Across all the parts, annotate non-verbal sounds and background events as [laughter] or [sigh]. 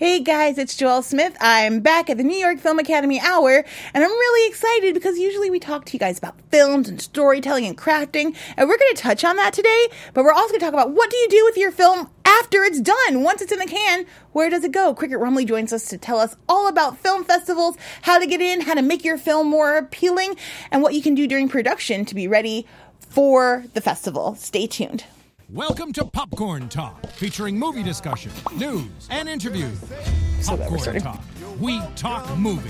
Hey guys, it's Joelle Smith. I'm back at the New York Film Academy Hour, and I'm really excited because usually we talk to you guys about films and storytelling and crafting, and we're going to touch on that today, but we're also going to talk about what do you do with your film after it's done? Once it's in the can, where does it go? Cricket Rumley joins us to tell us all about film festivals, how to get in, how to make your film more appealing, and what you can do during production to be ready for the festival. Stay tuned. Welcome to Popcorn Talk, featuring movie discussion, news, and interviews. So that we're Popcorn starting. Talk. We talk movie.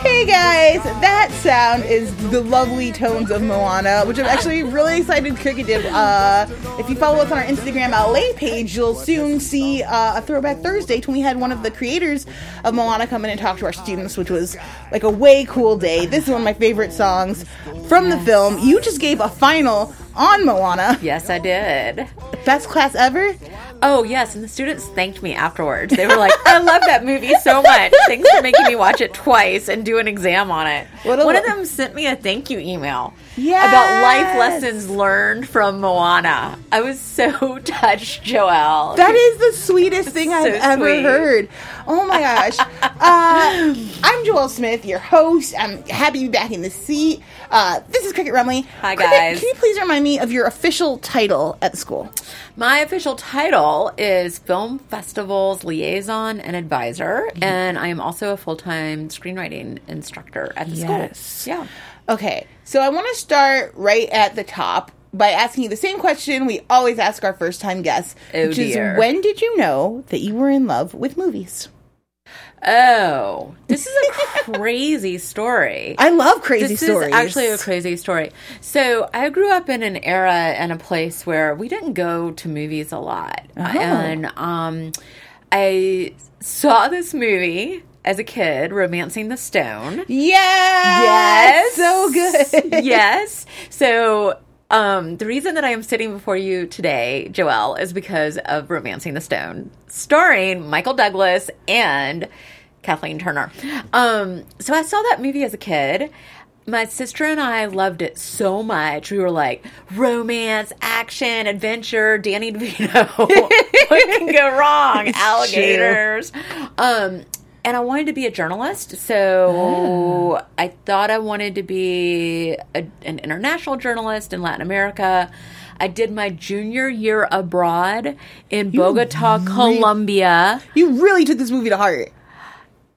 Hey guys, that sound is the lovely tones of Moana, which I'm actually really excited Cricket did. Uh, if you follow us on our Instagram LA page, you'll soon see uh, a Throwback Thursday when we had one of the creators of Moana come in and talk to our students, which was like a way cool day. This is one of my favorite songs from the film. You just gave a final on Moana. Yes, I did. Best class ever? Oh, yes, and the students thanked me afterwards. They were like, "I love that movie so much. Thanks for making me watch it twice and do an exam on it." One of them sent me a thank you email Yes. about life lessons learned from Moana. I was so [laughs] touched, Joelle. That is the sweetest thing I've So ever sweet. heard. Oh my gosh. Uh, I'm Joelle Smith, your host. I'm happy to be back in the seat. Uh, this is Cricket Rumley. Hi, Cricket, guys. Can you please remind me of your official title at the school? My official title is Film Festivals Liaison and Advisor, Mm-hmm. and I am also a full time screenwriting instructor at the Yes. school. Yeah. Okay, so I want to start right at the top by asking you the same question we always ask our first time guests, Oh, which dear. is when did you know that you were in love with movies? Oh, this is a crazy [laughs] story. I love crazy this stories. is actually a crazy story. So I grew up in an era and a place where we didn't go to movies a lot, Oh. and um, I saw this movie as a kid, *Romancing the Stone*. Yes! Yes, so good. yes. So um, the reason that I am sitting before you today, Joelle, is because of *Romancing the Stone*, starring Michael Douglas and Kathleen Turner. Um, so I saw that movie as a kid. My sister and I loved it so much. We were like, romance, action, adventure, Danny [laughs] DeVito. what can go wrong? Alligators. Um, and I wanted to be a journalist, so ah. I thought I wanted to be a, an international journalist in Latin America. I did my junior year abroad in Bogota, Colombia. You really took this movie to heart.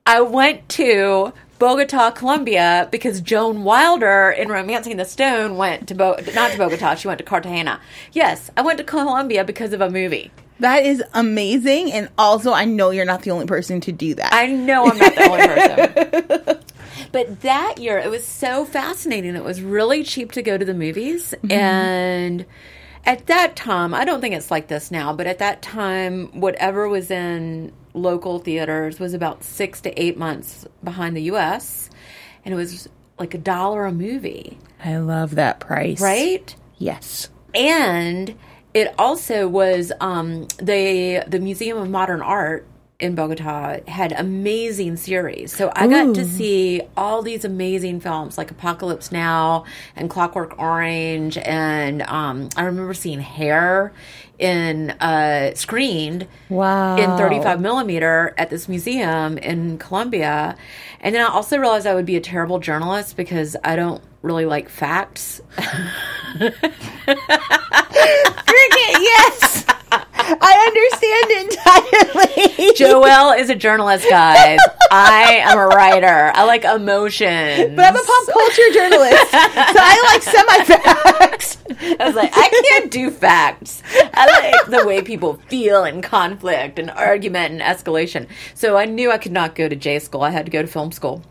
I went to Bogota, Colombia because Joan Wilder in Romancing the Stone went to Bo- not to Bogota, she went to Cartagena. Yes, I went to Colombia because of a movie. That is amazing, and also I know you're not the only person to do that. I know I'm not the only person. [laughs] But that year, it was so fascinating. It was really cheap to go to the movies. Mm-hmm. And at that time, I don't think it's like this now, but at that time, whatever was in local theaters was about six to eight months behind the US. And it was like a dollar a movie, I love that price. right? Yes. and it also was um, the the Museum of Modern Art in Bogota had amazing series. So I got to see all these amazing films like Apocalypse Now and Clockwork Orange, and um, I remember seeing Hair in uh, screened Wow. in 35 millimeter at this museum in Colombia. And then I also realized I would be a terrible journalist because I don't really like facts. Cricket, yes. I understand entirely. Joelle is a journalist, guys. I am a writer. I like emotions. But I'm a pop culture journalist, so I like semi facts. I was like, I can't do facts. I like the way people feel in conflict and argument and escalation. So I knew I could not go to J school. I had to go to film school.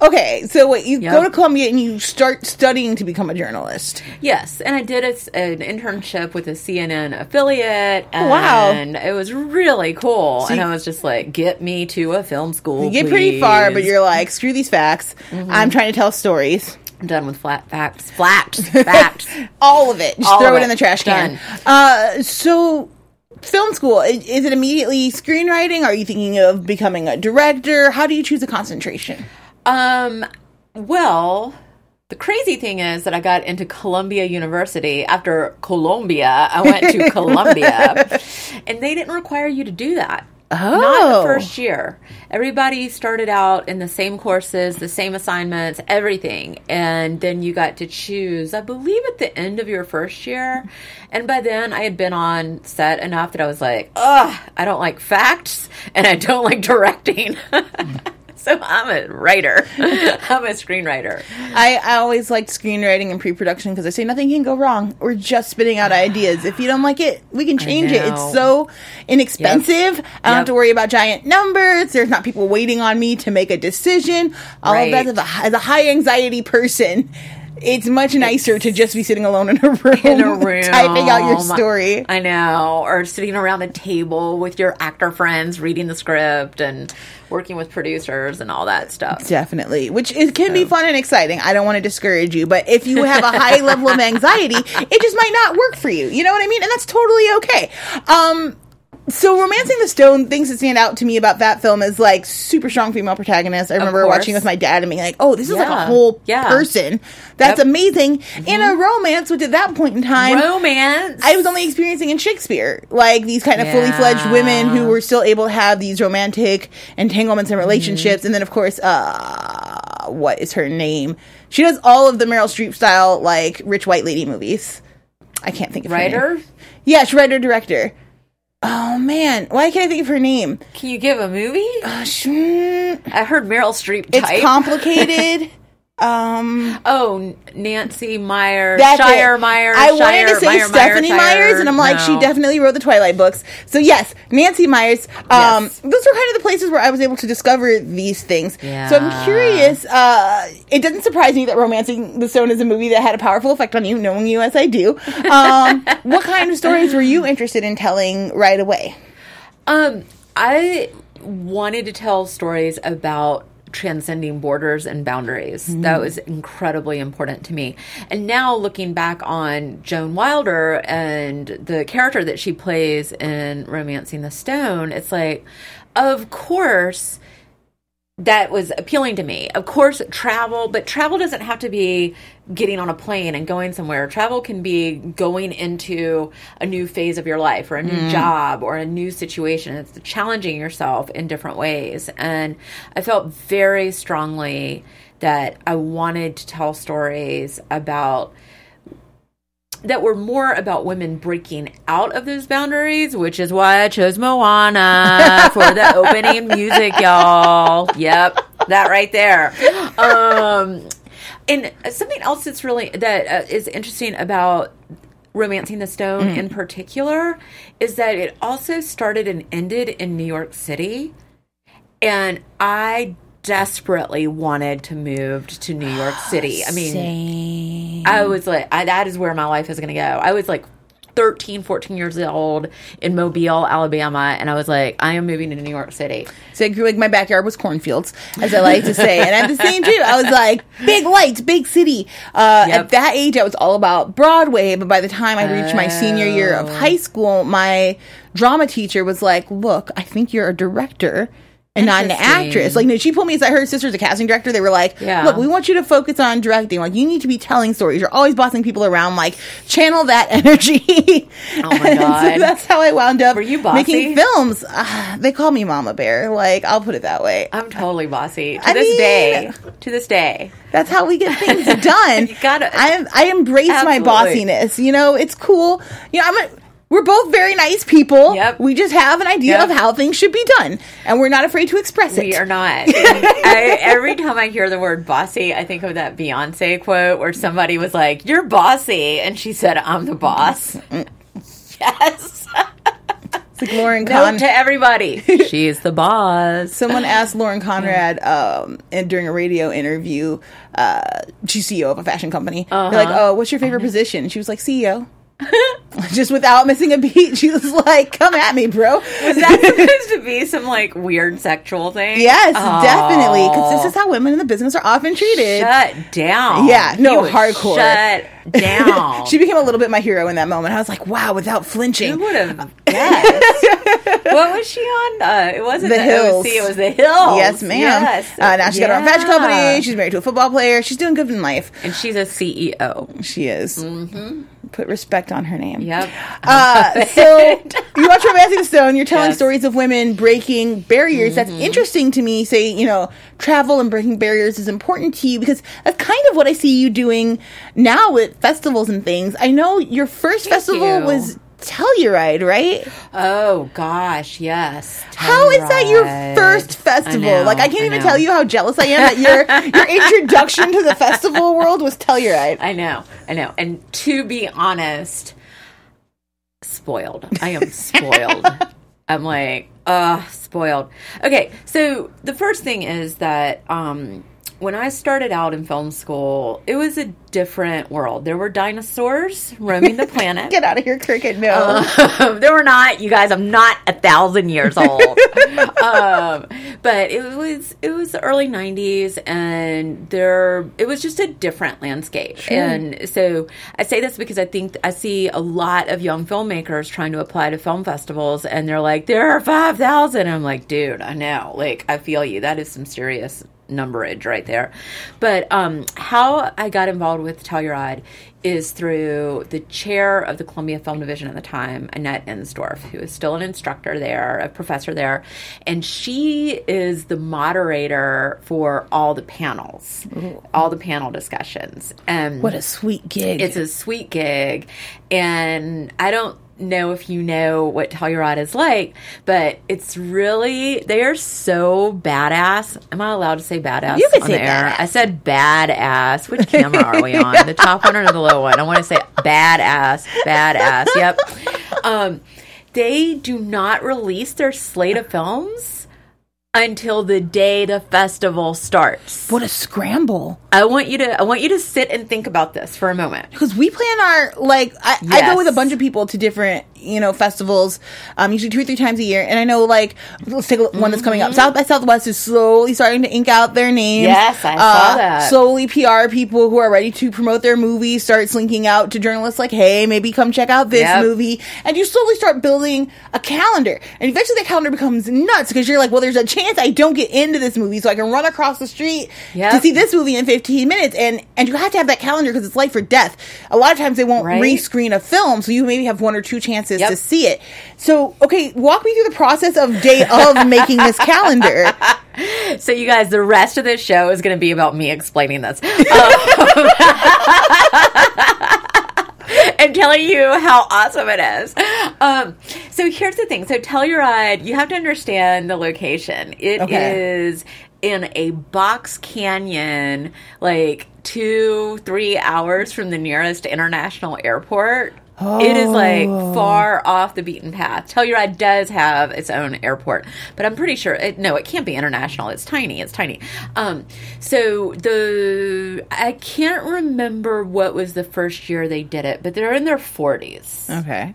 Okay, so wait, you Yep. go to Colombia and you start studying to become a journalist. Yes, and I did a, an internship with a CNN affiliate. And Wow. And it was really cool. and you- I was just like, "Get me to a film school." You get pretty far, but you're like, screw these facts. I'm trying to tell stories. I'm done with flat facts. Facts. Facts. [laughs] All of it. Just All throw it, it. in the trash can. Uh, so, film school, is it immediately screenwriting? Are you thinking of becoming a director? How do you choose a concentration? Um, well, the crazy thing is that I got into Columbia University after Colombia. I went to [laughs] Columbia, and they didn't require you to do that. Oh. Not Oh. the first year. Everybody started out in the same courses, the same assignments, everything. And then you got to choose, I believe, at the end of your first year. And by then, I had been on set enough that I was like, ugh, I don't like facts and I don't like directing. [laughs] [laughs] so I'm a writer, [laughs] I'm a screenwriter. I, I always liked screenwriting and pre-production because I say nothing can go wrong. We're just spitting out ideas. If you don't like it, we can change it. It's so inexpensive. I don't have to worry about giant numbers. There's not people waiting on me to make a decision. All Right. of that as a, as a high anxiety person. It's much nicer to just be sitting alone in a [laughs] room, in a [laughs] room typing out your story. I know, or sitting around a table with your actor friends reading the script and working with producers and all that stuff. Definitely, which is, can be fun and exciting. I don't want to discourage you, but if you have a high [laughs] level of anxiety, it just might not work for you. You know what I mean? And that's totally okay. Um, so romancing the stone things that stand out to me about that film is like super strong female protagonist i remember watching with my dad and being like oh this is like a whole Yeah. person that's Yep. Mm-hmm. amazing in a romance which at that point in time Romance. I was only experiencing in Shakespeare, like these kind of fully fledged women who were still able to have these romantic entanglements and relationships. And then, of course, uh, what is her name? She does all of the Meryl Streep style, like rich white lady movies. I can't think of her name. writer. Yeah, she's writer director. Oh man, why can't I think of her name? Can you give a movie? Uh, sh- mm, I heard Meryl Streep it's complicated. [laughs] um, oh, Nancy Meyer, That's Shire it. Meyer. I wanted to say Meyer, Stephanie Meyer, Myers, and I'm like, she definitely wrote the Twilight books. So yes, Nancy Meyers. Um, Yes. those were kind of the places where I was able to discover these things. Yeah. So I'm curious. Uh, it doesn't surprise me that *Romancing the Stone* is a movie that had a powerful effect on you, knowing you as I do. Um, [laughs] what kind of stories were you interested in telling right away? Um, I wanted to tell stories about transcending borders and boundaries. Hmm. That was incredibly important to me. And now looking back on Joan Wilder and the character that she plays in Romancing the Stone, it's like, of course, that was appealing to me. Of course, travel, but travel doesn't have to be getting on a plane and going somewhere. Travel can be going into a new phase of your life or a new mm. job or a new situation. It's challenging yourself in different ways. And I felt very strongly that I wanted to tell stories about that were more about women breaking out of those boundaries, which is why I chose Moana for the [laughs] opening music, y'all. Yep, that right there. Um, and something else that's really that uh, is interesting about romancing the stone in particular is that it also started and ended in New York City, and I desperately wanted to move to New York [gasps] City. I mean, Same. I was like, I, that is where my life is going to go. I was like 13, 14 years old in Mobile, Alabama, and I was like, I am moving to New York City. So I grew like my backyard was cornfields, as I like to say, and I'm the same too, I was like [laughs] big lights, big city. Uh, Yep. At that age, I was all about Broadway, but by the time I reached my senior year of Oh. high school, my drama teacher was like, "Look, I think you're a director." And not an actress. Like, no, she pulled me aside. Her sister's a casting director. They were like, Yeah. "Look, we want you to focus on directing. Like, you need to be telling stories. You're always bossing people around. Like, channel that [laughs] energy." Oh my And so that's how I wound up making films. Ah, they call me Mama Bear. Like, I'll put it that way. I'm totally bossy to I this mean- day. To this day, That's how we get things [laughs] done. You gotta- I I embrace my bossiness. You know, it's cool. You know, I'm a, we're both very nice people. Yep. We just have an idea Yep. of how things should be done, and we're not afraid to express it. we are not. [laughs] I, every time I hear the word bossy, I think of that Beyonce quote where somebody was like, "You're bossy," and she said, "I'm the boss." [laughs] yes. It's like Lauren Note Con. to everybody, [laughs] she's the boss. Someone asked Lauren Conrad um, and during a radio interview. Uh, she's CEO of a fashion company. They're like, "Oh, what's your favorite position?" And she was like, "CEO." [laughs] just without missing a beat. She was like, "Come at me, bro." Is that supposed to be some like weird sexual thing? Yes, Oh. definitely. Because this is how women in the business are often treated. Shut down. Yeah, no, was hardcore. Shut down. [laughs] she became a little bit my hero in that moment. I was like, wow, without flinching. Who would have guessed? what was she on? Uh, it wasn't The the, Hills. OC. It was the Hills. Yes, ma'am. Yes. Uh, now she's got her own fashion company. She's married to a football player. She's doing good in life. and she's a CEO. She is. Put respect on her name. Yep. Uh, [laughs] so you watch Romancing the Stone. You're telling Yes. stories of women breaking barriers. That's interesting to me. Say, you know, travel and breaking barriers is important to you because that's kind of what I see you doing now with festivals and things. I know your first festival you. was Telluride, right? Oh gosh, yes. How is that your first festival? know, like I can't even know. tell you how jealous I am that your [laughs] your introduction to the festival world was Telluride. I know, I know. And to be honest, spoiled. I am spoiled. [laughs] I'm like, uh, spoiled. Okay, so the first thing is that um, when I started out in film school, it was a different world. There were dinosaurs roaming the planet. [laughs] Get out of here, cricket! No. Um, [laughs] there were not, you guys. I'm not a thousand years [laughs] old. um, but it was it was the early '90s, and there it was just a different landscape. And so I say this because I think I see a lot of young filmmakers trying to apply to film festivals, and they're like, "There are five thousand. I'm like, dude, I know. Like, I feel you. That is some serious numberage right there. But um, how I got involved with Telluride is through the chair of the Columbia Film Division at the time, Annette Insdorf, who is still an instructor there, a professor there, and she is the moderator for all the panels, all the panel discussions. And what a sweet gig! it's a sweet gig, and I don't know if you know what Telluride is like, but it's really they are so badass. Am I allowed to say badass You can on say air? badass. I said badass. Which camera are we on? The top one or the low one? I want to say badass, badass. Yep. Um, they do not release their slate of films until the day the festival starts. what a scramble! I want you to I want you to sit and think about this for a moment. Because we plan our like I, I go with a bunch of people to different you know festivals, um, usually two or three times a year, and I know like let's take one that's coming up. South by Southwest is slowly starting to ink out their names. Mm-hmm. Yes, I saw that. Slowly, PR people who are ready to promote their movie start slinking out to journalists like, "Hey, maybe come check out this Yep. movie," and you slowly start building a calendar, and eventually that calendar becomes nuts because you're like, "Well, there's a chance I don't get into this movie, so I can run across the street Yep. to see this movie in 15 minutes and and you have to have that calendar because it's life or death a lot of times they won't Right. rescreen a film so you maybe have one or two chances Yep. to see it so okay walk me through the process of day of [laughs] making this calendar So, you guys, the rest of this show is going to be about me explaining this. [laughs] Um, [laughs] and telling you how awesome it is. Um, so here's the thing. So Telluride, you have to understand the location. It is Okay. in a box canyon, like two, three hours from the nearest international airport. It is like far off the beaten path. Telluride does have its own airport, but I'm pretty sure it, no, it can't be international. It's tiny. It's tiny. Um, so the I can't remember what was the first year they did it, but they're in their 40s okay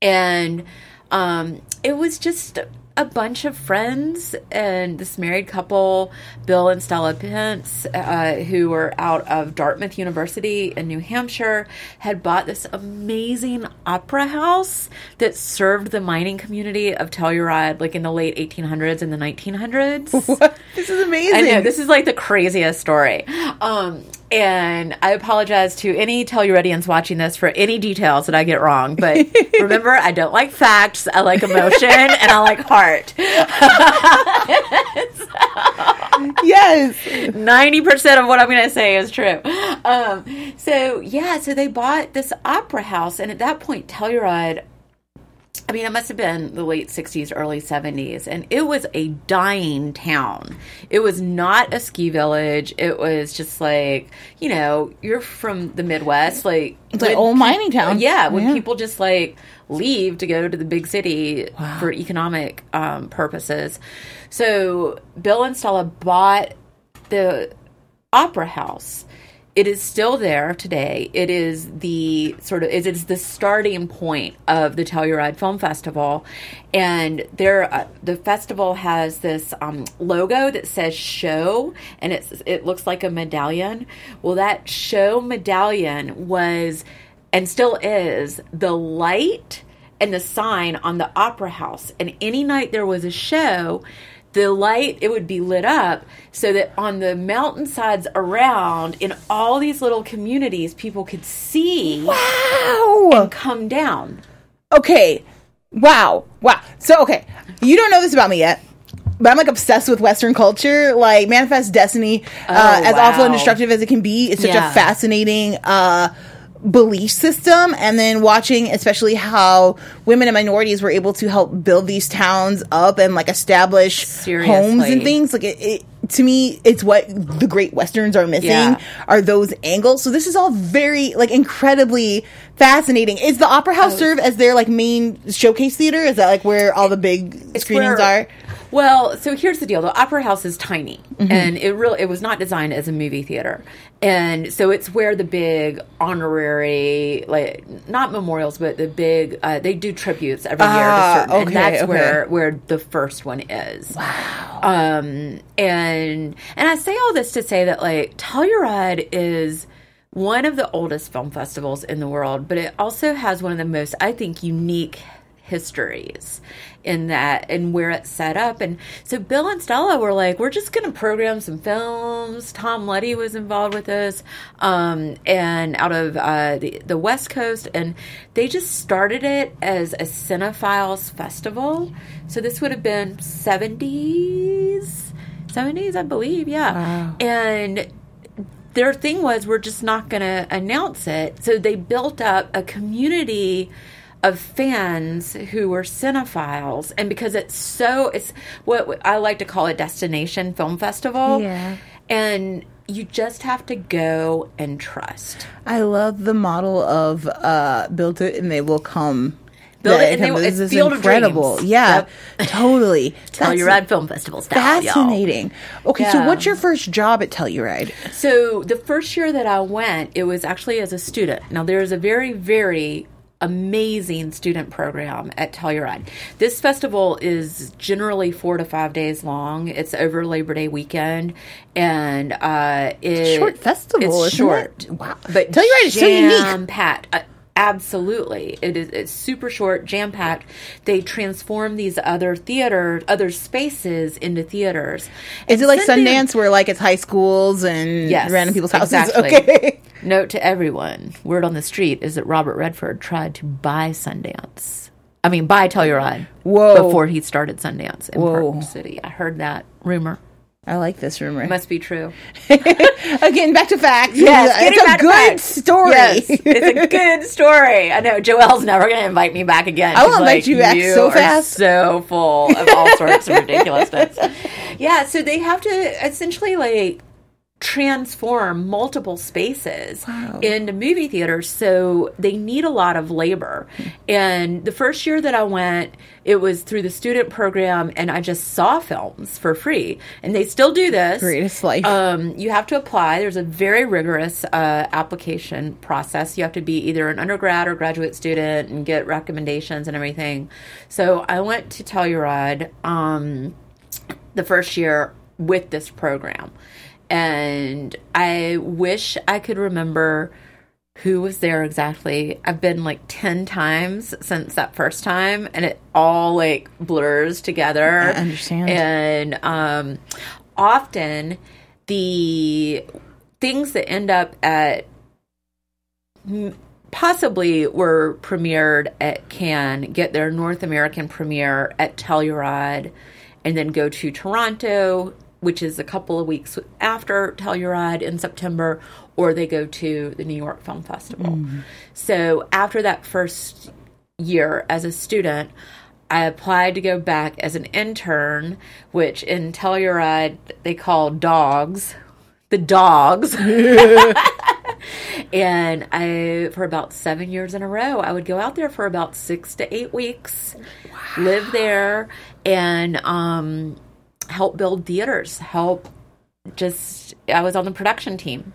and um, it was just a bunch of friends and this married couple, Bill and Stella Pence, uh, who were out of Dartmouth University in New Hampshire, had bought this amazing opera house that served the mining community of Telluride, like in the late 1800s and the 1900s. [laughs] this is amazing I know this is like the craziest story. Um, and I apologize to any Telluridians watching this for any details that I get wrong. But [laughs] remember, I don't like facts. I like emotion and I like heart. [laughs] yes Ninety percent of what I'm going to say is true. Um, so yeah, so they bought this opera house, and at that point, Telluride. I mean, it must have been the late 60s, early 70s, and it was a dying town. It was not a ski village. It was just like, you know, you're from the Midwest. Like, it's like old mining town yeah, when people just like leave to go to the big city Wow. for economic um, purposes. So Bill and Stella bought the opera house. It is still there today. It is the sort of it is the starting point of the Telluride Film Festival, and there uh, the festival has this um, logo that says "show" and it's it looks like a medallion. Well, that show medallion was and still is the light and the sign on the opera house. And any night there was a show, the light it would be lit up so that on the mountainsides around in all these little communities people could see Wow. and come down. Okay. Wow. Wow. So, okay. You don't know this about me yet. But I'm like obsessed with Western culture, like Manifest Destiny, uh, Oh, as awful and destructive as it can be. It's such Yeah. a fascinating uh, belief system. And then watching, especially how women and minorities were able to help build these towns up and like establish homes and things. Like it, it, to me, it's what the great westerns are missing Yeah. are those angles. So this is all very like incredibly fascinating. Is the Opera Oh. House serve as their like main showcase theater? Is that like where all the big It's screenings where- are? Well, so here's the deal: the opera house is tiny, Mm-hmm. and it really it was not designed as a movie theater, and so it's where the big honorary, like not memorials, but the big uh, they do tributes every year Ah, to certain, and that's okay. where where the first one is. Wow. Um, and and I say all this to say that like Telluride is one of the oldest film festivals in the world, but it also has one of the most, I think, unique histories in that and where it's set up. And so Bill and Stella were like, we're just going to program some films. Tom Luddy was involved with this, um, and out of uh, the the West Coast, and they just started it as a cinephiles festival. So this would have been seventies. 70s, I believe, yeah. And their thing was we're just not going to announce it. So they built up a community of fans who were cinephiles and because it's so it's what I like to call a destination film festival. Yeah. And you just have to go and trust. I love the model of uh, build it and they will come. Build it and they will- this it's is incredible. Yeah, Yep. totally. [laughs] Telluride Film Festival style. y'all. Fascinating. Okay, so what's your first job at Telluride? So the first year that I went, it was actually as a student. Now there's a very, very amazing student program at Telluride. This festival is generally four to five days long. It's over Labor Day weekend, and uh, it, Short festival, It's short. it? Wow. but Telluride is so unique. Pat. Uh, absolutely, it is. It's super short, jam packed. They transform these other theater, other spaces into theaters. Is And it like Sundance- Sundance where like it's high schools and Yes, random people's houses? exactly. [laughs] Okay. Note to everyone: word on the street is that Robert Redford tried to buy Sundance. I mean, buy Telluride. Whoa. Before he started Sundance in Whoa. Park City, I heard that rumor. I like this rumor. It Must be true. [laughs] Again, back to facts. Yes, it's a good facts. story. Yes, [laughs] it's a good story. I know Joelle's never going to invite me back again. I will invite like, you back so are fast." so full of all sorts of [laughs] ridiculousness. Yeah, so they have to essentially like transform multiple spaces into movie theaters so they need a lot of labor and the first year that i went it was through the student program and i just saw films for free and they still do this Greatest life. um, you have to apply. There's a very rigorous uh, application process. You have to be either an undergrad or graduate student and get recommendations and everything. So I went to Telluride um, the first year with this program, and I wish I could remember who was there exactly. I've been like 10 times since that first time and it all like blurs together. I understand. And um often the things that end up at possibly were premiered at Cannes get their North American premiere at Telluride and then go to Toronto, which is a couple of weeks after Telluride in September, or they go to the New York Film Festival. So after that first year as a student, I applied to go back as an intern, which in Telluride they call dogs. The dogs. [laughs] and I, for about seven years in a row, I would go out there for about six to eight weeks, live there, and um, help build theaters. Help just, I was on the production team.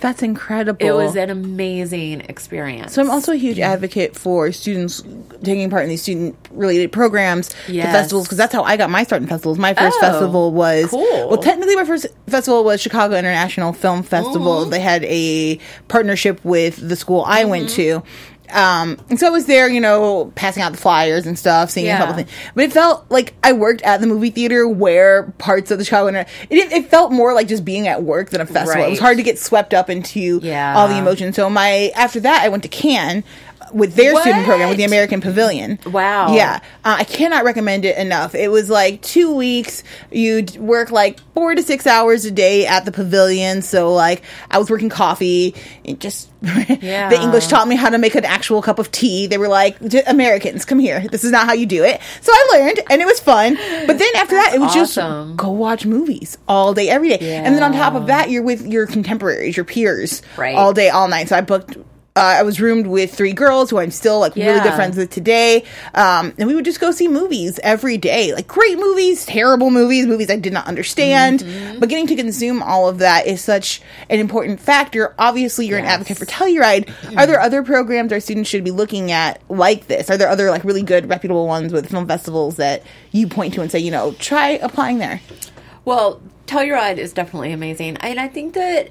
That's incredible. It was an amazing experience. So I'm also a huge advocate for students taking part in these student related programs, the Yes. festivals, because that's how I got my start in festivals. My first Oh, festival was cool. well, technically my first festival was Chicago International Film Festival. Mm-hmm. They had a partnership with the school I went Mm-hmm. to. Um, and so I was there, you know, passing out the flyers and stuff, seeing a Yeah. couple things. But it felt like I worked at the movie theater where parts of the Chicago it, it felt more like just being at work than a festival. It was hard to get swept up into Yeah. all the emotions. So my after that, I went to Cannes with their student program with the American Pavilion. Wow. Yeah, uh, I cannot recommend it enough. It was like two weeks. You'd work like four to six hours a day at the pavilion. So like I was working coffee. It just [laughs] Yeah. the English taught me how to make an actual cup of tea. They were like, Americans, come here. This is not how you do it. So I learned, and it was fun. But then after that, it was awesome. just go watch movies all day, every day. And then on top of that, you're with your contemporaries, your peers, Right. all day, all night. So I booked. Uh, I was roomed with three girls who I'm still like really good friends with today, um, and we would just go see movies every day, like great movies, terrible movies, movies I did not understand. Mm-hmm. But getting to consume all of that is such an important factor. Obviously, you're an advocate for Telluride. Are there other programs our students should be looking at like this? Are there other like really good, reputable ones with film festivals that you point to and say, you know, try applying there? Well, Telluride is definitely amazing. And I think that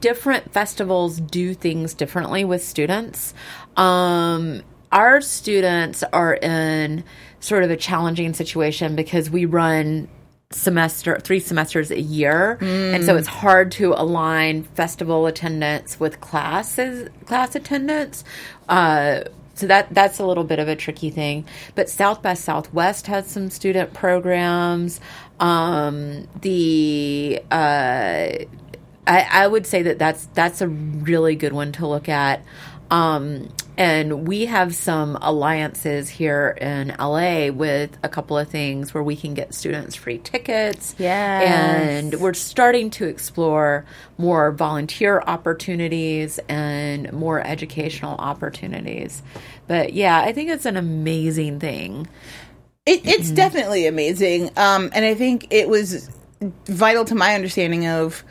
different festivals do things differently with students. Um, our students are in sort of a challenging situation because we run semester three semesters a year. And so it's hard to align festival attendance with classes class attendance. Uh so that that's a little bit of a tricky thing. But south by southwest has some student programs. Um the uh I, I would say that that's that's a really good one to look at. Um, and we have some alliances here in LA with a couple of things where we can get students free tickets. Yes. And we're starting to explore more volunteer opportunities and more educational opportunities. But yeah, I think it's an amazing thing. It, it's Mm-hmm. definitely amazing, um, and I think it was vital to my understanding of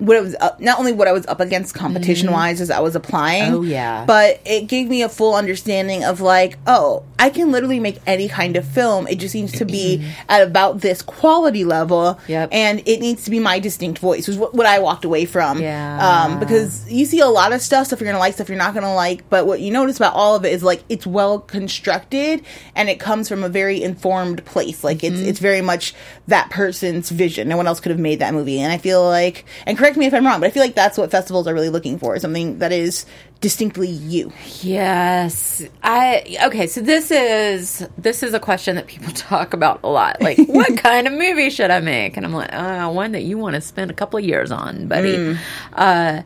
what it was up, not only what I was up against competition wise as I was applying. Mm-hmm. Oh, yeah. but it gave me a full understanding of like, oh, I can literally make any kind of film. It just needs to be at about this quality level, Yep. and it needs to be my distinct voice. Was what, what I walked away from. Yeah. um, because you see a lot of stuff, stuff you're gonna like, stuff you're not gonna like. But what you notice about all of it is like it's well constructed and it comes from a very informed place. Like Mm-hmm. it's it's very much that person's vision. No one else could have made that movie. And I feel like, and correct me if I'm wrong, but I feel like that's what festivals are really looking for: something that is distinctly you. Yes. I okay, so this is this is a question that people [laughs] talk about a lot. Like, [laughs] what kind of movie should I make? And I'm like, uh, one that you want to spend a couple of years on, buddy. Uh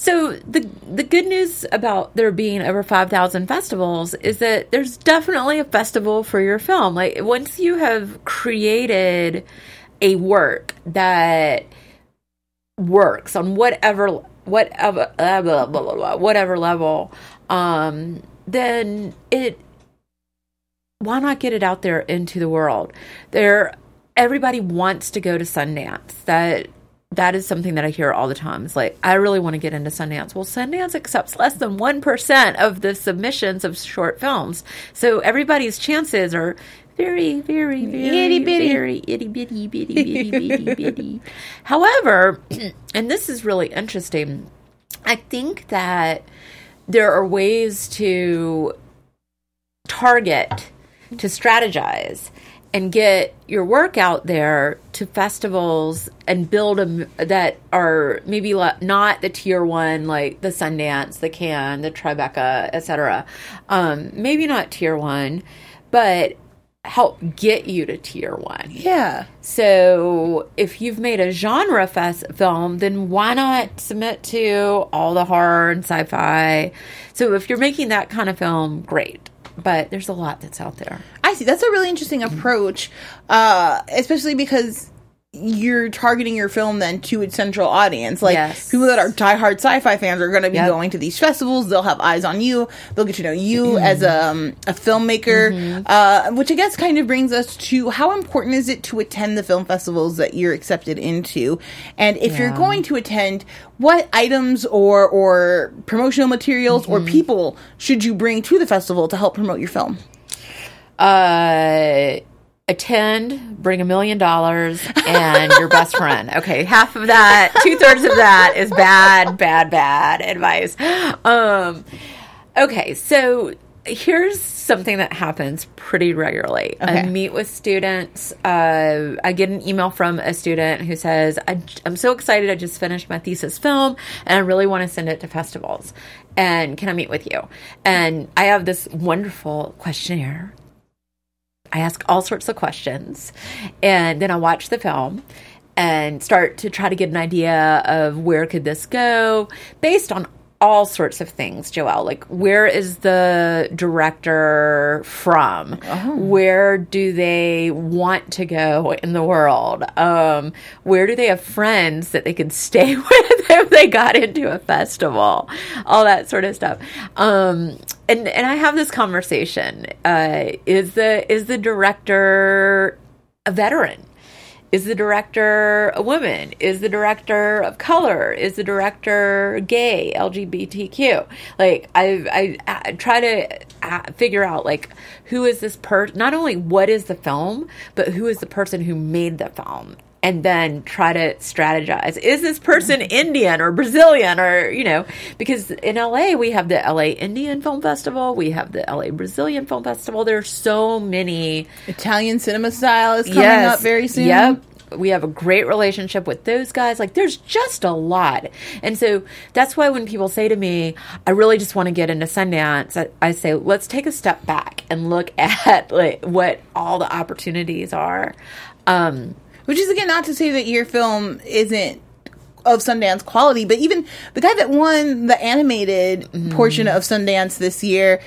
so the the good news about there being over 5,000 festivals is that there's definitely a festival for your film. Like once you have created a work that works on whatever whatever blah, blah, blah, whatever level um then it why not get it out there into the world? There everybody wants to go to sundance. That that is something that i hear all the time. It's like i really want to get into sundance. Well sundance accepts less than 1% of the submissions of short films. So everybody's chances are very very very Itty bitty. very itty bitty bitty bitty bitty bitty [laughs] however [clears throat] and this is really interesting i think that there are ways to target to strategize and get your work out there to festivals and build them that are maybe not the tier one like the Sundance, the Cannes, the Tribeca, etc. Um, maybe not tier one, but help get you to tier one. Yeah. So if you've made a genre fest film, then why not submit to all the horror and sci-fi? So if you're making that kind of film, great. But there's a lot that's out there. I see. That's a really interesting approach, uh, especially because you're targeting your film then to its central audience. Like Yes. people that are diehard sci-fi fans are going to be Yep. going to these festivals. They'll have eyes on you. They'll get to know you Mm-hmm. as a, um, a filmmaker. Uh, which I guess kind of brings us to how important is it to attend the film festivals that you're accepted into, and if you're going to attend, what items or or promotional materials Mm-hmm. or people should you bring to the festival to help promote your film? uh, attend, bring a million dollars, and your best friend. Okay, half of that, two thirds of that is bad, bad, bad advice. Um, okay, so here's something that happens pretty regularly. I meet with students. Uh, I get an email from a student who says, I, "I'm so excited! I just finished my thesis film, and I really want to send it to festivals. And can I meet with you?" And I have this wonderful questionnaire I ask all sorts of questions, and then I watch the film and start to try to get an idea of where could this go based on all sorts of things, Joelle. Like, where is the director from? Where do they want to go in the world? Um, where do they have friends that they can [laughs] stay [laughs] with if they got into a festival? All that sort of stuff. Um, and and I have this conversation. Uh, is the is the director a veteran? Is the director a woman? Is the director of color? Is the director gay, LGBTQ? Like I, I, I try to uh, figure out like who is this person? Not only what is the film, but who is the person who made the film, and then try to strategize. Is this person Indian or Brazilian or you know? Because in LA we have the LA Indian Film Festival, we have the LA Brazilian Film Festival. There are so many Italian cinema style is coming up very soon. Yep. We have a great relationship with those guys. Like, there's just a lot. And so that's why when people say to me, I really just want to get into Sundance, I, I say, let's take a step back and look [laughs] at like what all the opportunities are. Um, Which is again not to say that your film isn't of Sundance quality, but even the guy that won the animated Mm-hmm. portion of Sundance this year.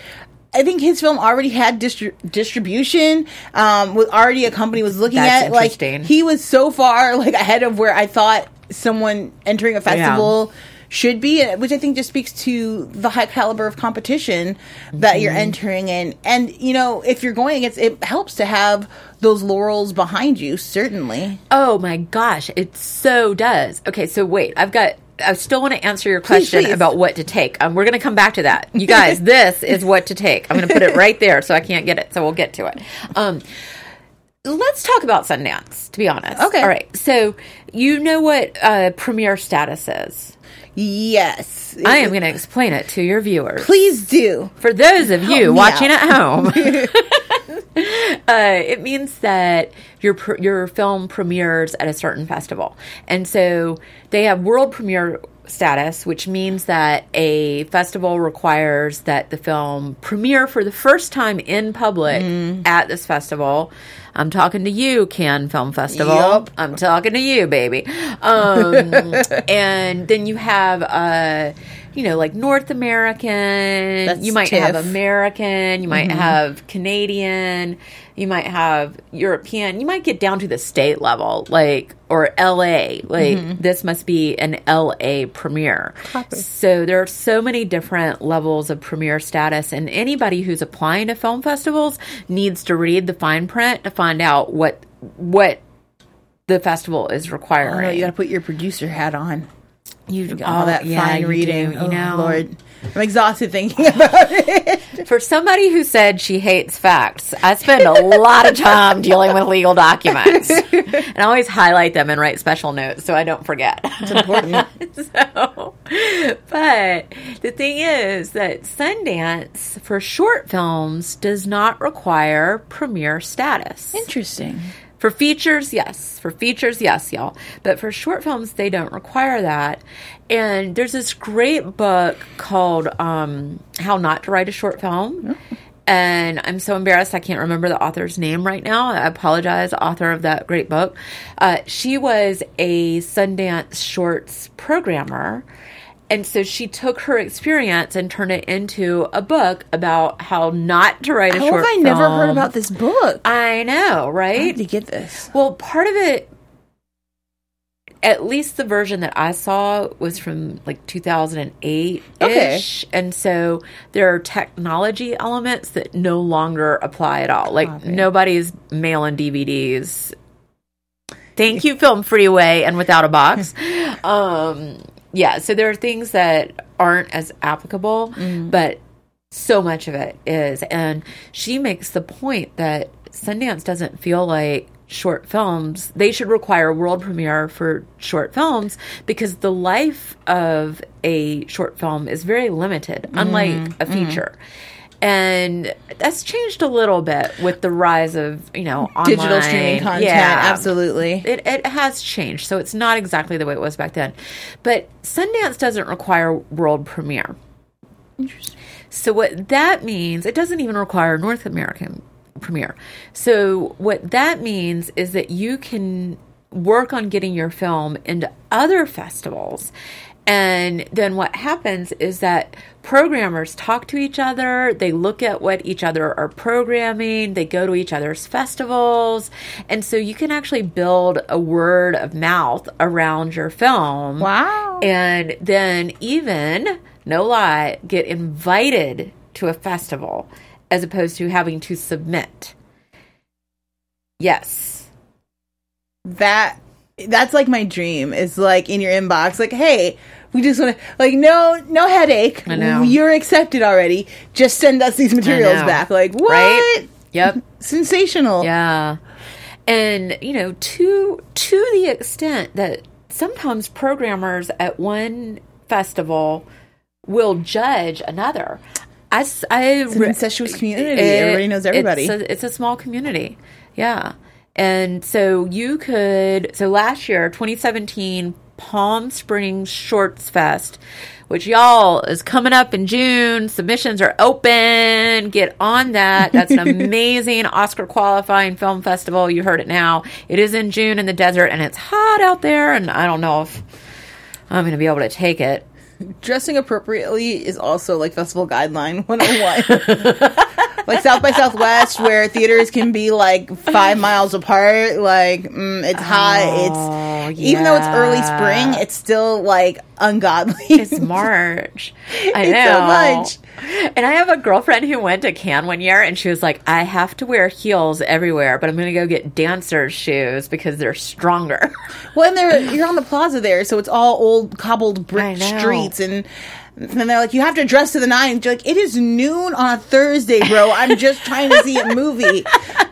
I think his film already had distri- distribution. Um, with already a company was looking That's at. Like he was so far like ahead of where I thought someone entering a festival should be, which I think just speaks to the high caliber of competition that you're Mm-hmm. entering in. And you know, if you're going against, it helps to have those laurels behind you. Certainly. Oh my gosh, it so does. Okay, so wait, I've got. I still want to answer your Please, question please. about what to take. Um, we're going to come back to that, you [laughs] guys. this is what to take. I'm going to put it right there, so I can't get it. So we'll get to it. Um, let's talk about Sundance. To be honest, Okay. All right. So you know what uh, premiere status is. Yes. I am going to explain it to your viewers. Please do. For those of you watching out. at home, [laughs] [laughs] uh, it means that your your film premieres at a certain festival, and so they have world premiere status, which means that a festival requires that the film premiere for the first time in public Mm. at this festival. I'm talking to you, Cannes Film Festival. Yup. I'm talking to you, baby. Um, [laughs] and then you have, uh, you know, like North American. That's you might have American. You might mm-hmm. have Canadian. You might have European. You might get down to the state level, like or LA. Like mm-hmm. this must be an LA premiere. So there are so many different levels of premiere status, and anybody who's applying to film festivals needs to read the fine print to find out what what the festival is Oh, requiring. no, you got to put your producer hat on. You All that fine you reading. do, oh, you know, Lord. I'm exhausted thinking [laughs] about it. For somebody who said she hates facts, I spend a lot of time dealing with legal documents. And I always highlight them and write special notes so I don't forget. It's important. [laughs] so, but the thing is that Sundance for short films does not require premiere status. Interesting. For features, yes. For features, yes, y'all. But for short films, they don't require that. And there's this great book called um, How Not to Write a Short Film. And I'm so embarrassed I can't remember the author's name right now. I apologize, author of that great book. Uh, she was a Sundance Shorts programmer. And so she took her experience and turned it into a book about how not to write a How short have I film. never heard about this book? I know, right? to get this. Well, part of it, at least the version that I saw was from like 2008 ish. And so there are technology elements that no longer apply at all. Like Copy. nobody's mailing DVDs. Thank you, FilmFreeway, and Withoutabox. [laughs] um, yeah, so there are things that aren't as applicable, mm-hmm. but so much of it is. And she makes the point that Sundance doesn't feel like short films, they should require a world premiere for short films because the life of a short film is very limited, unlike mm-hmm. a mm-hmm. feature. And that's changed a little bit with the rise of, you know, Digital streaming content, Yeah. absolutely. It, it has changed, so it's not exactly the way it was back then. But Sundance doesn't require world premiere. Interesting. So what that means, it doesn't even require North American premiere. So what that means is that you can work on getting your film into other festivals. And then what happens is that programmers talk to each other, they look at what each other are programming, they go to each other's festivals, and so you can actually build a word of mouth around your film. Wow. and then even no lie get invited to a festival as opposed to having to submit. Yes. That that's like my dream is like in your inbox like hey we just want to like no no headache. I know. you're accepted already. Just send us these materials back. Like what? Right yep. [laughs] Sensational. Yeah. And you know to to the extent that sometimes programmers at one festival will judge another. I, I it's an incestuous community. Everybody knows everybody. It's a, it's a small community. Yeah. And so you could, so last year, 2017 Palm Springs Shorts Fest, which y'all is coming up in June. Submissions are open. Get on that. That's an [laughs] amazing Oscar qualifying film festival. You heard it now. It is in June in the desert and it's hot out there. And I don't know if I'm going to be able to take it. dressing appropriately is also like festival guideline 101 [laughs] like south by southwest where theaters can be like five miles apart like mm, it's hot it's even though it's early Oh, spring it's still like ungodly It's March. [laughs] I It's know. so much. And I have a girlfriend who went to Cannes one year and she was like, I have to wear heels everywhere, but I'm going to go get dancer's shoes because they're stronger. Well, and they're, you're on the plaza there, so it's all old cobbled brick streets, and then they're like, you have to dress to the nines. You're like, it is noon on a Thursday, bro. I'm just trying to see a movie.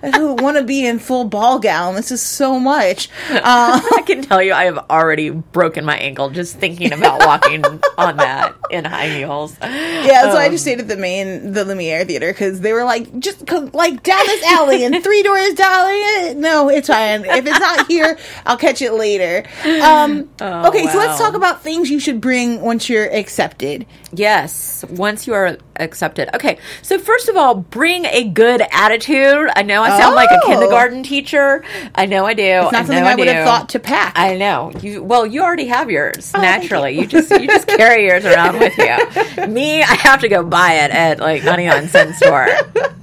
I don't want to be in full ball gown. This is so much. Uh, [laughs] I can tell you I have already broken my ankle just thinking about walking on that in high heels. yeah, so I Um, just stayed at the main, the Lumiere Theater because they were like, just like down this alley and three doors down. No, it's fine. If it's not here, I'll catch it later. Um, [laughs] Oh, okay, so let's talk about things you should bring once you're accepted did Yes, once you are accepted. Okay, so first of all, bring a good attitude. I know I sound like a Oh. kindergarten teacher. I know I do. It's not I something know I would have thought to pack. I know you. Well, you already have yours Oh, naturally. You. just you just [laughs] carry yours around with you. Me, I have to go buy it at like ninety nine cent store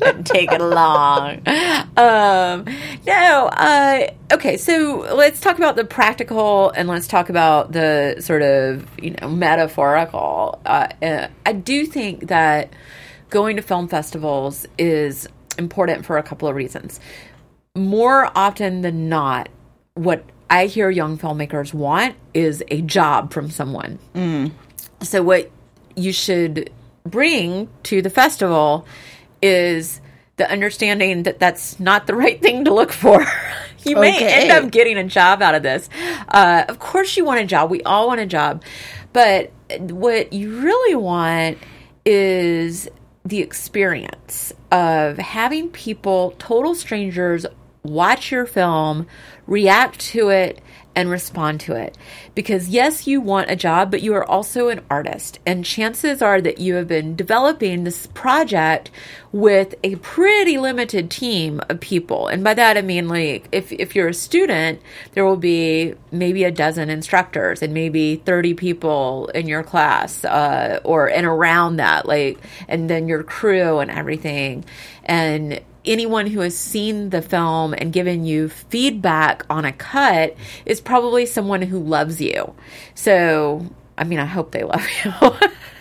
and take it along. Um, no. Uh, okay, so let's talk about the practical and let's talk about the sort of you know metaphorical. Uh, uh, I do think that going to film festivals is important for a couple of reasons more often than not, what I hear young filmmakers want is a job from someone. So, what you should bring to the festival is the understanding that that's not the [laughs] right thing to look for. [laughs] you may end up getting a job out of this. Uh, of course, you want a job. We all want a job. But what you really want is the experience of having people, total strangers, watch your film, react to it, and respond to it. Because yes, you want a job, but you are also an artist. And chances are that you have been developing this project with a pretty limited team of people. And by that I mean like if if you're a student, there will be maybe a dozen instructors and maybe 30 people in your class uh, or and around that like and then your crew and everything. And anyone who has seen the film and given you feedback on a cut is probably someone who loves you. So, I mean, I hope they love [laughs] you.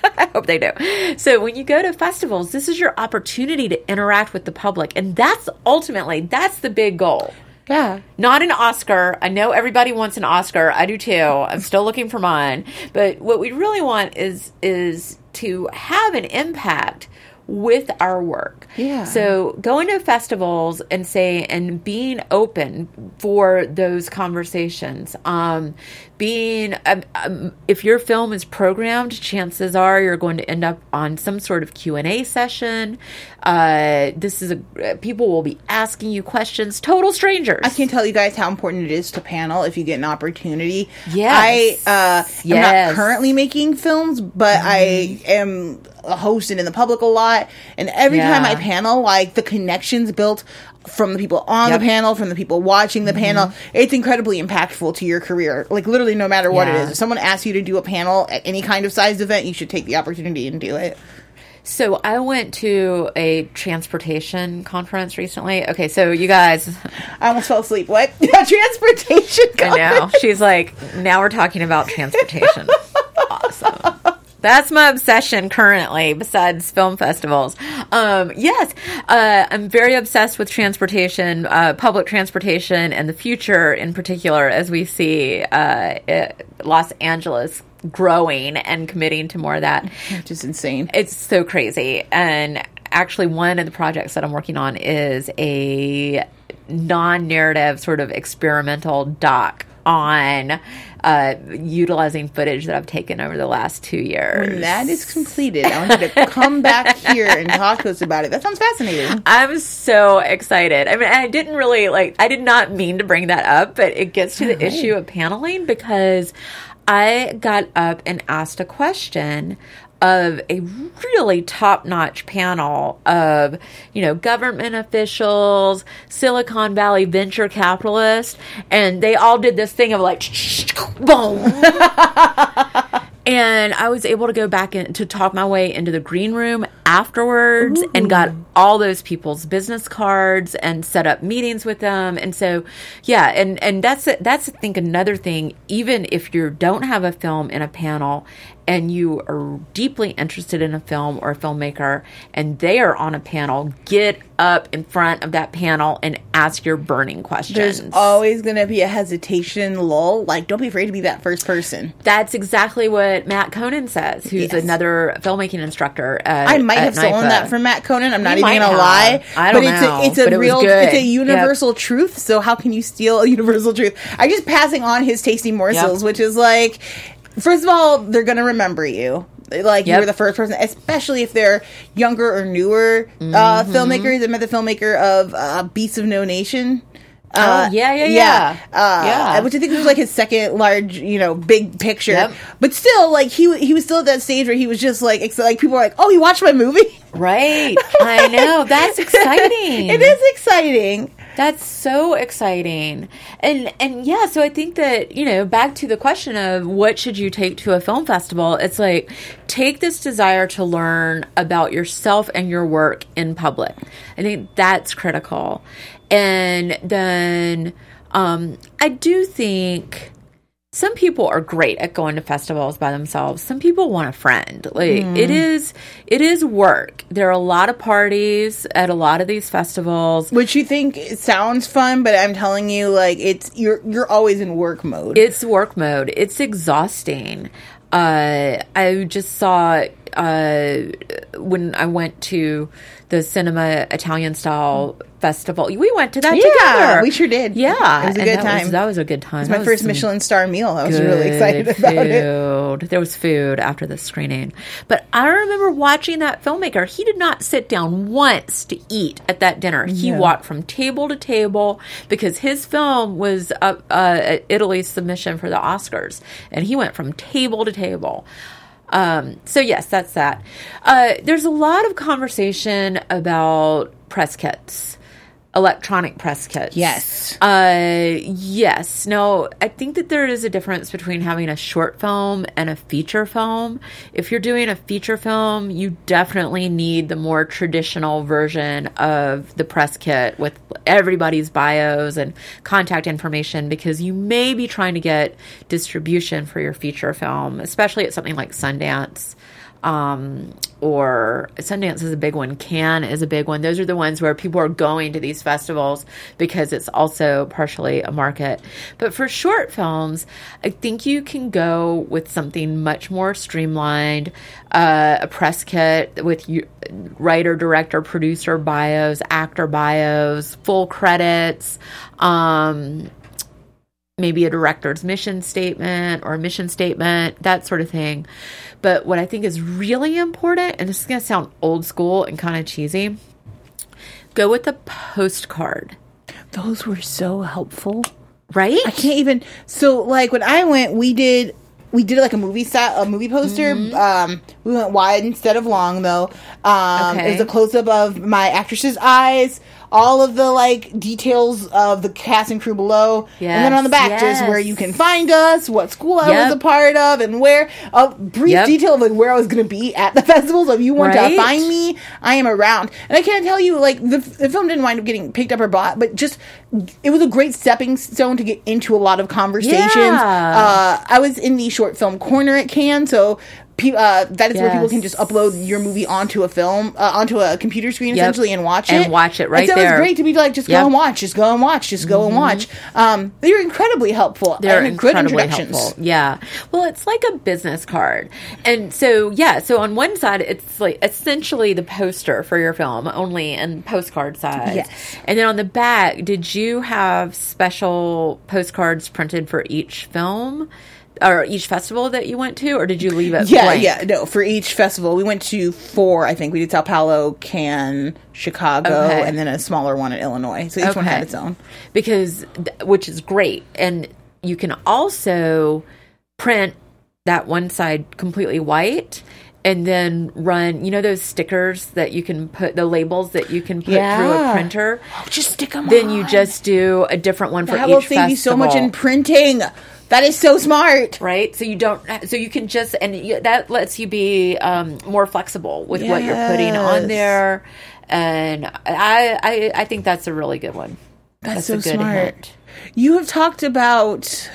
I hope they do. So when you go to festivals, this is your opportunity to interact with the public. And that's ultimately, that's the big goal. Yeah. Not an Oscar. I know everybody wants an Oscar. I do too. I'm still looking for mine. But what we really want is is to have an impact with our work. Yeah. So going to festivals and say and being open for those conversations. Um, being um, um, if your film is programmed, chances are you're going to end up on some sort of Q and A session. Uh, this is a people will be asking you questions. Total strangers. I can't tell you guys how important it is to panel if you get an opportunity. yeah I uh, am Yes. Mm-hmm. not currently making films, but I am hosting in the public a lot. And every time I panel, like the connections built from the people on Yep. the panel, from the people watching the panel, mm-hmm. it's incredibly impactful to your career. Like literally, no matter what it Yeah. is. If someone asks you to do a panel at any kind of sized event, you should take the opportunity and do it. So I went to a transportation conference recently. Okay, so you guys, [laughs] I almost fell asleep. What? [laughs] Transportation. Conference. I know she's like, now we're talking about transportation. [laughs] awesome. That's my obsession currently, besides film festivals. Um, yes, uh, I'm very obsessed with transportation, uh, public transportation, and the future in particular, as we see uh, it, Los Angeles growing and committing to more of that. Which is insane. It's so crazy. And actually, one of the projects that I'm working on is a non narrative, sort of experimental doc on uh, utilizing footage that I've taken over the last two years. When that is completed, I want you to come back here and talk to us about it. That sounds fascinating. I'm so excited. I mean, I didn't really like, I did not mean to bring that up, but it gets to the issue of paneling because I got up and asked a question of a really top notch panel of, you know, government officials, Silicon Valley venture capitalists, and they all did this thing of like, [laughs] boom. And I was able to go back in to talk my way into the green room afterwards and got all those people's business cards and set up meetings with them. And so, yeah, and and that's that's I think another thing. Even if you don't have a film in a panel and you are deeply interested in a film or a filmmaker and they are on a panel, get up in front of that panel and ask your burning questions. There's always going to be a hesitation lull. Like, don't be afraid to be that first person. That's exactly what Matt Conan says, who's Yes. another filmmaking instructor. At, I might have stolen that from Matt Conan. I'm not You even might gonna lie. I don't but it's know, a, it's a but it real, it's a Yep. universal truth. So how can you steal a [laughs] universal truth? I'm just passing on his tasty morsels, Yep. which is like, first of all, they're gonna remember you. Like you were the first person, especially if they're younger or newer uh, Mm-hmm. filmmakers. I met the filmmaker of uh, Beasts of No Nation. Oh, yeah, yeah, yeah. Uh, Yeah. Which I think was like his second large, you know, big picture. Yep. But still, like he he was still at that stage where he was just like, ex- like people were like, "Oh, he watched my movie." Right. I know. That's [laughs] exciting. it is exciting. That's so exciting. And and yeah, so I think that, you know, back to the question of what should you take to a film festival, it's like take this desire to learn about yourself and your work in public. I think that's critical. And then um I do think some people are great at going to festivals by themselves. Some people want a friend. Like it is it is work. There are a lot of parties at a lot of these festivals. Which you think sounds fun, but I'm telling you, like it's you're you're always in work mode. It's work mode. It's exhausting. Uh, I just saw uh, when I went to the cinema Italian style festival. We went to that Yeah, together. we sure did. Yeah, It was a good that time. Was, that was a good time. it's my That first some Michelin star meal. I was really excited about it. There was food after the screening. But I remember watching that filmmaker. He did not sit down once to eat at that dinner. He walked from table to table because his film was up uh, Italy's submission for the Oscars. And he went from table to table. Um, so yes, that's that. Uh, there's a lot of conversation about press kits electronic press kits. Yes. Uh, yes. No, I think that there is a difference between having a short film and a feature film. If you're doing a feature film, you definitely need the more traditional version of the press kit with everybody's bios and contact information because you may be trying to get distribution for your feature film, especially at something like Sundance um, or Sundance is a big one. Cannes is a big one. Those are the ones where people are going to these festivals because it's also partially a market. But for short films, I think you can go with something much more streamlined, uh, a press kit with writer, director, producer bios, actor bios, full credits. Um, maybe a director's mission statement or a mission statement, that sort of thing. But what I think is really important, and this is going to sound old school and kind of cheesy, go with the postcard, Those were so helpful. right? I can't even. So, like when I went, we did we did like a movie set, a movie poster. Um, we went wide instead of long though. Um, Okay. It was a close up of my actress's eyes. All of the like details of the cast and crew below, and then on the back Yes, just where you can find us, what school I was a part of, and where a brief Yep. detail of like where I was going to be at the [laughs] festival. So if you want Right? to find me, I am around. And I can't tell you, like the, the film didn't wind up getting picked up or bought, but just it was a great stepping stone to get into a lot of conversations. Yeah. Uh, I was in the short film corner at Cannes, so. Pe- Uh, that is where people can just upload your movie onto a film, uh, onto a computer screen Yep. essentially, and watch And it. watch it right and so there. It's great to be like, just Yep. go and watch, just go and watch, just go and watch. Um, they're incredibly helpful. They're and good incredibly helpful. Yeah. Well, it's like a business card. And so, yeah, so on one side, it's like essentially the poster for your film, only in postcard size. Yes. And then on the back, did you have special postcards printed for each film? Or each festival that you went to, or did you leave it Yeah, blank? yeah, no. For each festival, we went to four. I think we did Sao Paulo, Cannes, Chicago, Okay. and then a smaller one in Illinois. So each one had its own. because which is great and you can also print that one side completely white and then run you know those stickers that you can put the labels that you can put through a printer Oh, just stick them. then you just do a different one for that each will save you so much in printing. That is so smart. right so you don't so you can just and you, that lets you be um, more flexible with what you're putting on there and I, I i think that's a really good one That's, a so good smart. hint. You have talked about.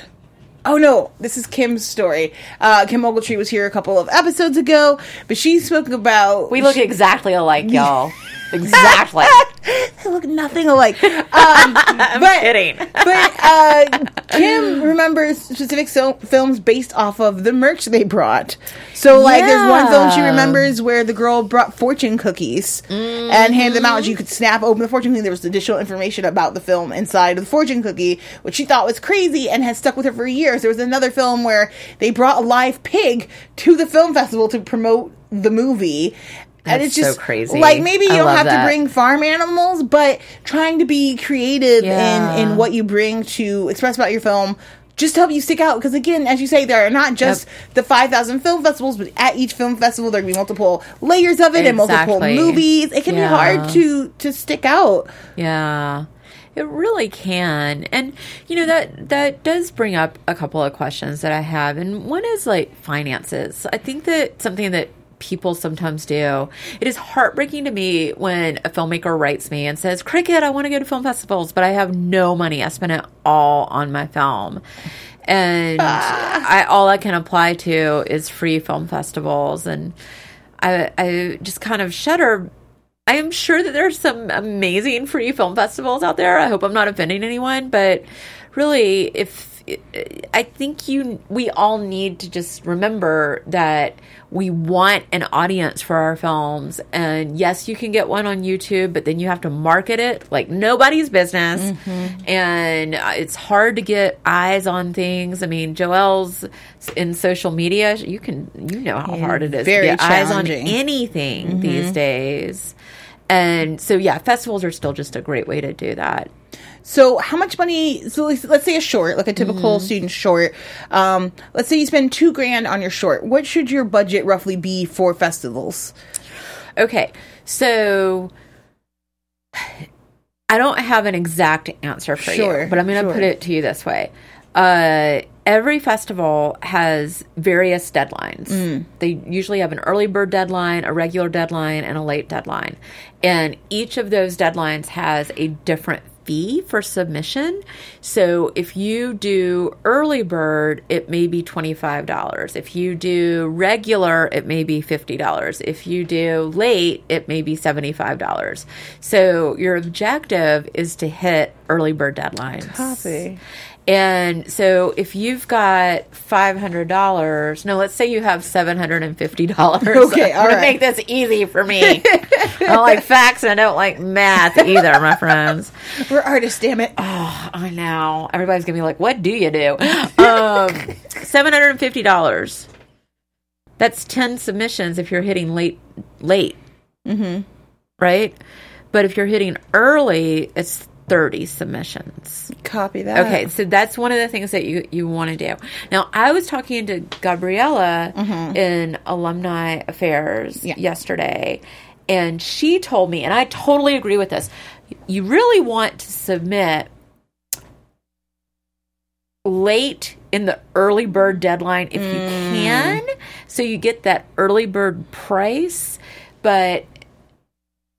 Oh no, this is Kim's story. Uh, Kim Ogletree was here a couple of episodes ago, but she spoke about. we look exactly alike [laughs] y'all exactly They look nothing alike. [laughs] Um, I'm but, kidding. but uh, Kim remembers specific so- films based off of the merch they brought. So, like, there's one film she remembers where the girl brought fortune cookies and handed them out. And you could snap open the fortune cookie. There was additional information about the film inside of the fortune cookie, which she thought was crazy and has stuck with her for years. There was another film where they brought a live pig to the film festival to promote the movie. And That's it's just so crazy. Like maybe you I don't have that. to bring farm animals, but trying to be creative Yeah. in in what you bring to express about your film just to help you stick out because again as you say there are not just the 5000 film festivals but at each film festival there can be multiple layers of it and multiple movies it can Yeah. be hard to to stick out Yeah. It really can. And you know that that does bring up a couple of questions that I have. And one is like finances. I think that something that people sometimes do. It is heartbreaking to me when a filmmaker writes me and says, "Cricket, I want to go to film festivals, but I have no money. I spent it all on my film." And ah. I all I can apply to is free film festivals and I I just kind of shudder I am sure that there's some amazing free film festivals out there. I hope I'm not offending anyone, but really, if I think you, we all need to just remember that we want an audience for our films. And yes, you can get one on YouTube, but then you have to market it like nobody's business. And uh, it's hard to get eyes on things. I mean, Joelle's in social media. You can, you know how hard it is to get eyes on anything these days. And so, yeah, festivals are still just a great way to do that. So how much money so let's, say a short like a typical Mm-hmm. student short um let's say you spend two grand on your short what should your budget roughly be for festivals Okay, so I don't have an exact answer for Sure, you, but I'm going to sure. put it to you this way. Uh, every festival has various deadlines. Mm. They usually have an early bird deadline, a regular deadline, and a late deadline. And each of those deadlines has a different for submission. So if you do early bird, it may be $25. If you do regular, it may be $50. If you do late, it may be $75. So your objective is to hit early bird deadlines. Copy. And so if you've got $500, no, let's say you have $750. Okay, [laughs] I'm all gonna right. make this easy for me. [laughs] I don't like facts and I don't like math either, my friends. We're artists, damn it. Oh, I know. Everybody's gonna be like, "What do you do?" Um, Seven hundred and fifty dollars. That's ten submissions if you're hitting late, late, mm-hmm. right? But if you're hitting early, it's thirty submissions. Copy that. Okay, so that's one of the things that you you want to do. Now, I was talking to Gabriella mm-hmm. in Alumni Affairs Yeah. yesterday, and she told me, and I totally agree with this. You really want to submit late in the early bird deadline if you mm. can, so you get that early bird price. But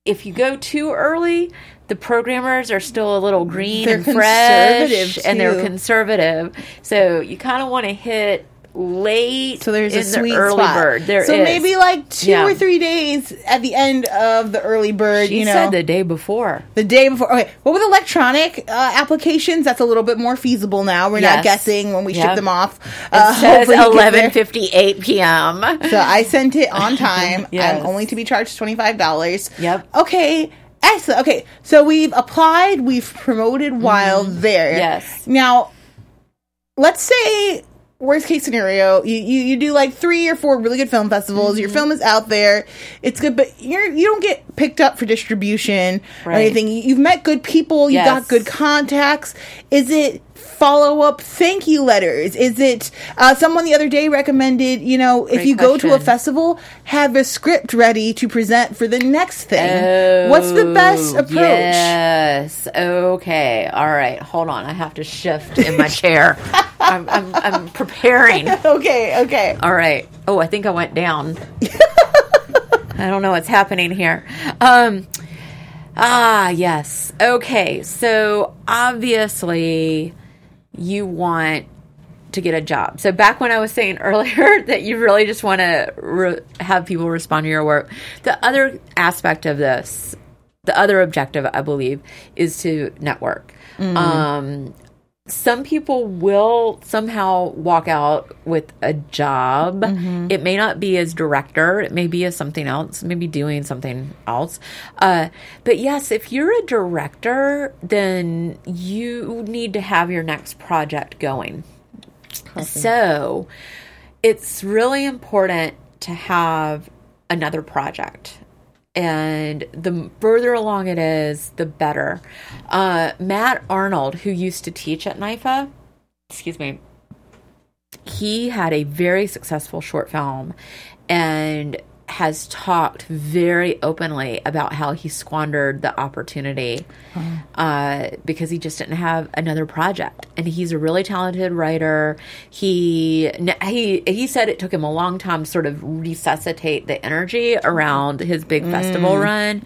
if you go too early, the programmers are still a little green They're and fresh, and they're conservative. So you kind of want to hit late. So there's a sweet the early spot. bird. There so is. maybe like two Yeah. or three days at the end of the early bird. she you know, said the day before. The day before. Okay, what with electronic uh, applications? That's a little bit more feasible now. We're not guessing when we ship them off. It Uh, says hopefully you get there. eleven fifty eight p.m. So I sent it on [laughs] time. Yes. I'm only to be charged twenty five dollars. Yep. Okay. Excellent. Okay, so we've applied, we've promoted while there. Mm-hmm. Yes. Now, let's say worst case scenario, you, you you do like three or four really good film festivals. Your Mm-hmm. film is out there, it's good, but you're you don't get picked up for distribution or anything. You- You've met good people, you Yes. got good contacts. Is it follow up thank you letters? Is it uh, someone the other day recommended? You know, if Great you go to a festival, have a script ready to present for the next thing. What's the best Oh, approach? Yes. Okay. All right. Hold on. I have to shift in my chair. [laughs] I'm, I'm, I'm preparing. [laughs] Okay, okay. All right. Oh, I think I went down. [laughs] I don't know what's happening here. Um, ah, yes. Okay. So obviously, you want to get a job. So back when I was saying [laughs] earlier that you really just want to re- have people respond to your work, the other aspect of this, the other objective, I believe, is to network. Um, some people will somehow walk out with a job. It may not be as director, it may be as something else, maybe doing something else. Uh, but yes, if you're a director, then you need to have your next project going. So it's really important to have another project. And the further along it is, the better. Uh, Matt Arnold, who used to teach at NYFA, excuse me, he had a very successful short film and has talked very openly about how he squandered the opportunity uh, because he just didn't have another project. And he's a really talented writer. He he he said it took him a long time to sort of resuscitate the energy around his big festival run,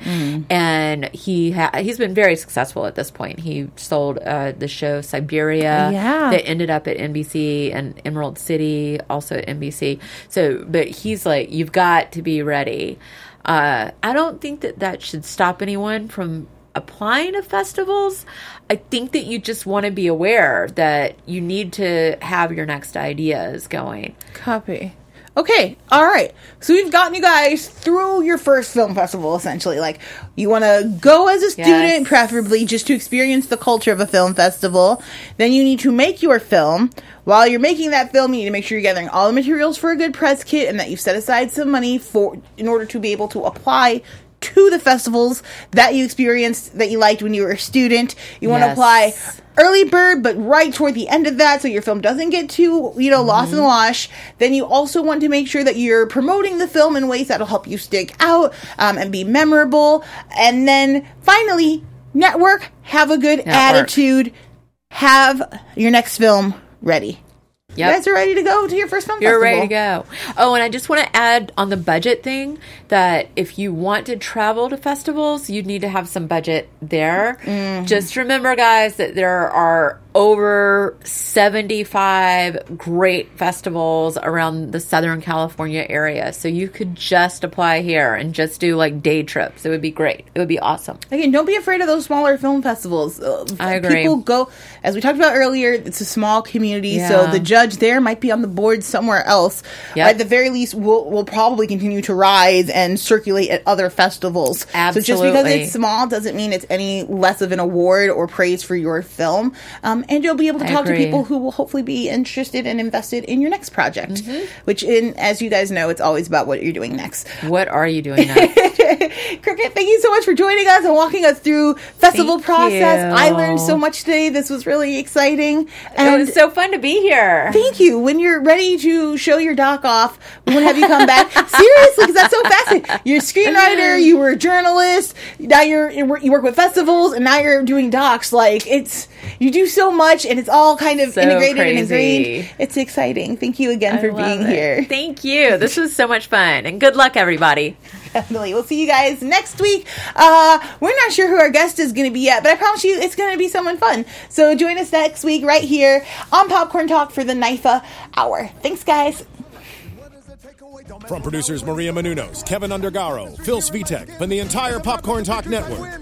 and he ha- he's been very successful at this point. He sold uh, the show Siberia Yeah. that ended up at NBC and Emerald City, also at NBC. So, but he's like, you've got to be ready. Uh, I don't think that that should stop anyone from applying to festivals. I think that you just want to be aware that you need to have your next ideas going. Copy. Okay, all right. So we've gotten you guys through your first film festival, essentially. Like, you want to go as a student, Yes. preferably just to experience the culture of a film festival. Then you need to make your film. While you're making that film, you need to make sure you're gathering all the materials for a good press kit, and that you've set aside some money for in order to be able to apply to the festivals that you experienced that you liked when you were a student. You want to Yes. apply early bird, but right toward the end of that, so your film doesn't get too, you know, lost in the wash. Then you also want to make sure that you're promoting the film in ways that'll help you stick out um, and be memorable. And then finally, network, have a good Network. attitude, have your next film ready. You guys are ready to go to your first film You're festival. ready to go. Oh, and I just want to add on the budget thing that if you want to travel to festivals, you need to have some budget there. Mm-hmm. Just remember, guys, that there are over 75 great festivals around the Southern California area. So you could just apply here and just do like day trips. It would be great. It would be awesome. Again, don't be afraid of those smaller film festivals. Uh, I agree. People go, as we talked about earlier, it's a small community, so the judge there might be on the board somewhere else. Yep. At the very least, will will probably continue to rise and circulate at other festivals. Absolutely. So just because it's small doesn't mean it's any less of an award or praise for your film. Um, and you'll be able to I talk to people who will hopefully be interested and invested in your next project. Mm-hmm. Which, in as you guys know, it's always about what you're doing next. What are you doing next? [laughs] Cricket, thank you so much for joining us and walking us through festival Thank process. you. I learned so much today. This was really exciting. and it was so fun to be here. thank you. When you're ready to show your doc off, we want to have you come back. [laughs] Seriously, because that's so fascinating. You're a screenwriter, you were a journalist, now you're you work with festivals, and now you're doing docs. Like it's you do so much, and it's all kind of So integrated and ingrained. It's exciting. Thank you again for I love being it. here. Thank you. This was so much fun. And good luck, everybody. Definitely. We'll see you guys next week. Uh, we're not sure who our guest is going to be yet, but I promise you it's going to be someone fun. So join us next week right here on Popcorn Talk for the NYFA Hour. Thanks, guys. From producers Maria Menounos, Kevin Undergaro, Phil Svitek, and the entire Popcorn Talk Network,